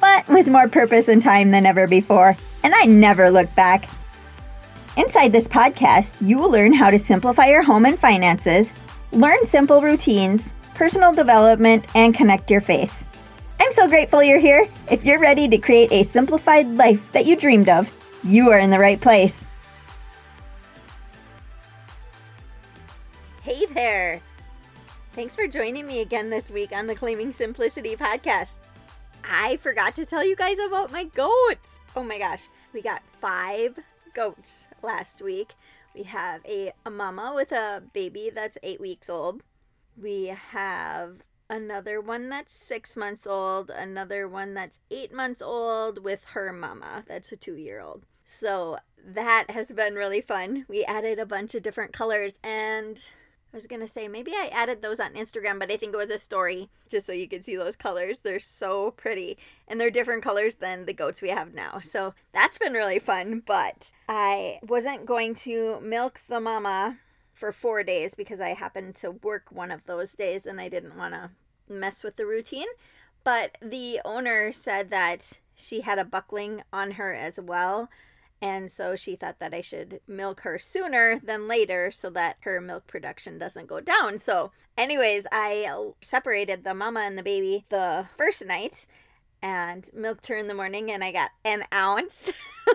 But with more purpose and time than ever before, and I never looked back. Inside this podcast, you will learn how to simplify your home and finances, learn simple routines, personal development, and connect your faith. I'm so grateful you're here. If you're ready to create a simplified life that you dreamed of, you are in the right place. Hey there! Thanks for joining me again this week on the Claiming Simplicity podcast. I forgot to tell you guys about my goats. Oh my gosh, we got five goats last week. We have a, a mama with a baby that's eight weeks old. We have another one that's six months old, another one that's eight months old with her mama that's a two year old. So that has been really fun. We added a bunch of different colors and I was gonna say maybe I added those on Instagram, but I think it was a story just so you could see those colors. They're so pretty, and they're different colors than the goats we have now. So that's been really fun. But I wasn't going to milk the mama for four days because I happened to work one of those days, and I didn't want to mess with the routine. But the owner said that she had a buckling on her as well. And so she thought that I should milk her sooner than later so that her milk production doesn't go down. So, anyways, I separated the mama and the baby the first night and milked her in the morning, and I got an ounce.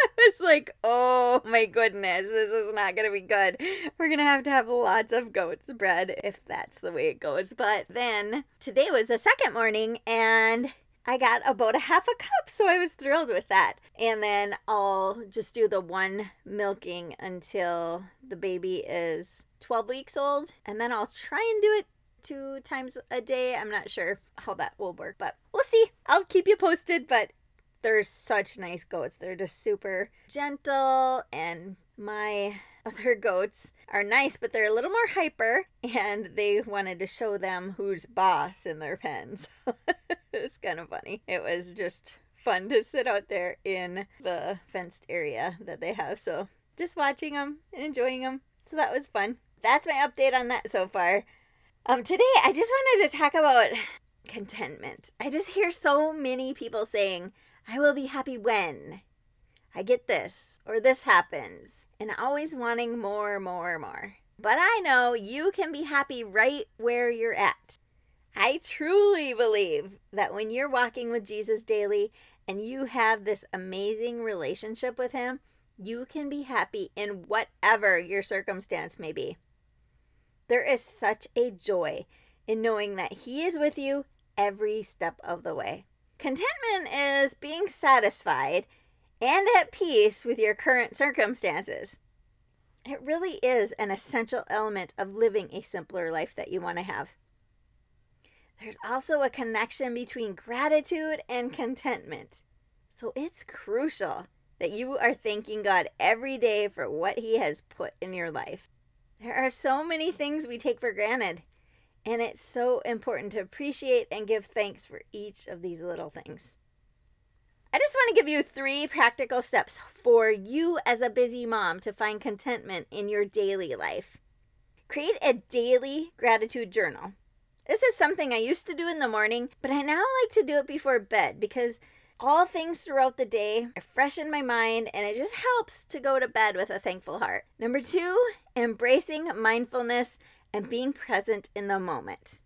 I was like, oh my goodness, this is not going to be good. We're going to have to have lots of goat's bread if that's the way it goes. But then today was the second morning, and I got about a half a cup, so I was thrilled with that. And then I'll just do the one milking until the baby is 12 weeks old, and then I'll try and do it two times a day. I'm not sure how that will work, but we'll see. I'll keep you posted, but they're such nice goats. They're just super gentle and my other goats are nice, but they're a little more hyper, and they wanted to show them who's boss in their pens. it's kind of funny. It was just fun to sit out there in the fenced area that they have. So just watching them and enjoying them. So that was fun. That's my update on that so far. Um, today I just wanted to talk about contentment. I just hear so many people saying, I will be happy when I get this or this happens and always wanting more, more, more. But I know you can be happy right where you're at. I truly believe that when you're walking with Jesus daily and you have this amazing relationship with Him, you can be happy in whatever your circumstance may be. There is such a joy in knowing that He is with you every step of the way. Contentment is being satisfied and at peace with your current circumstances. It really is an essential element of living a simpler life that you want to have. There's also a connection between gratitude and contentment. So it's crucial that you are thanking God every day for what He has put in your life. There are so many things we take for granted, and it's so important to appreciate and give thanks for each of these little things. I just want to give you three practical steps for you as a busy mom to find contentment in your daily life. Create a daily gratitude journal. This is something I used to do in the morning, but I now like to do it before bed because all things throughout the day are fresh in my mind and it just helps to go to bed with a thankful heart. Number two, embracing mindfulness and being present in the moment.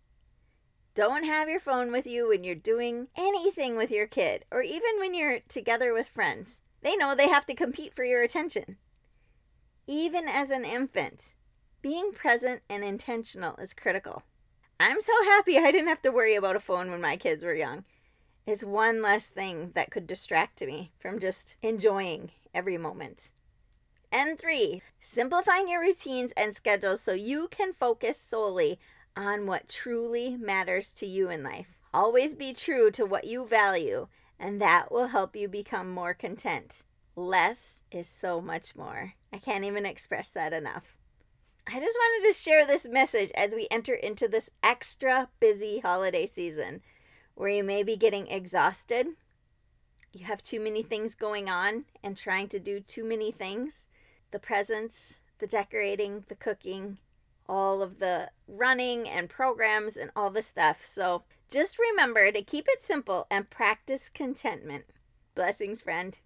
Don't have your phone with you when you're doing anything with your kid or even when you're together with friends. They know they have to compete for your attention. Even as an infant, being present and intentional is critical. I'm so happy I didn't have to worry about a phone when my kids were young. It's one less thing that could distract me from just enjoying every moment. And three, simplifying your routines and schedules so you can focus solely on what truly matters to you in life. Always be true to what you value and that will help you become more content. Less is so much more. I can't even express that enough. I just wanted to share this message as we enter into this extra busy holiday season where you may be getting exhausted. You have too many things going on and trying to do too many things the presents, the decorating, the cooking, all of the running and programs and all the stuff. So just remember to keep it simple and practice contentment. Blessings, friend.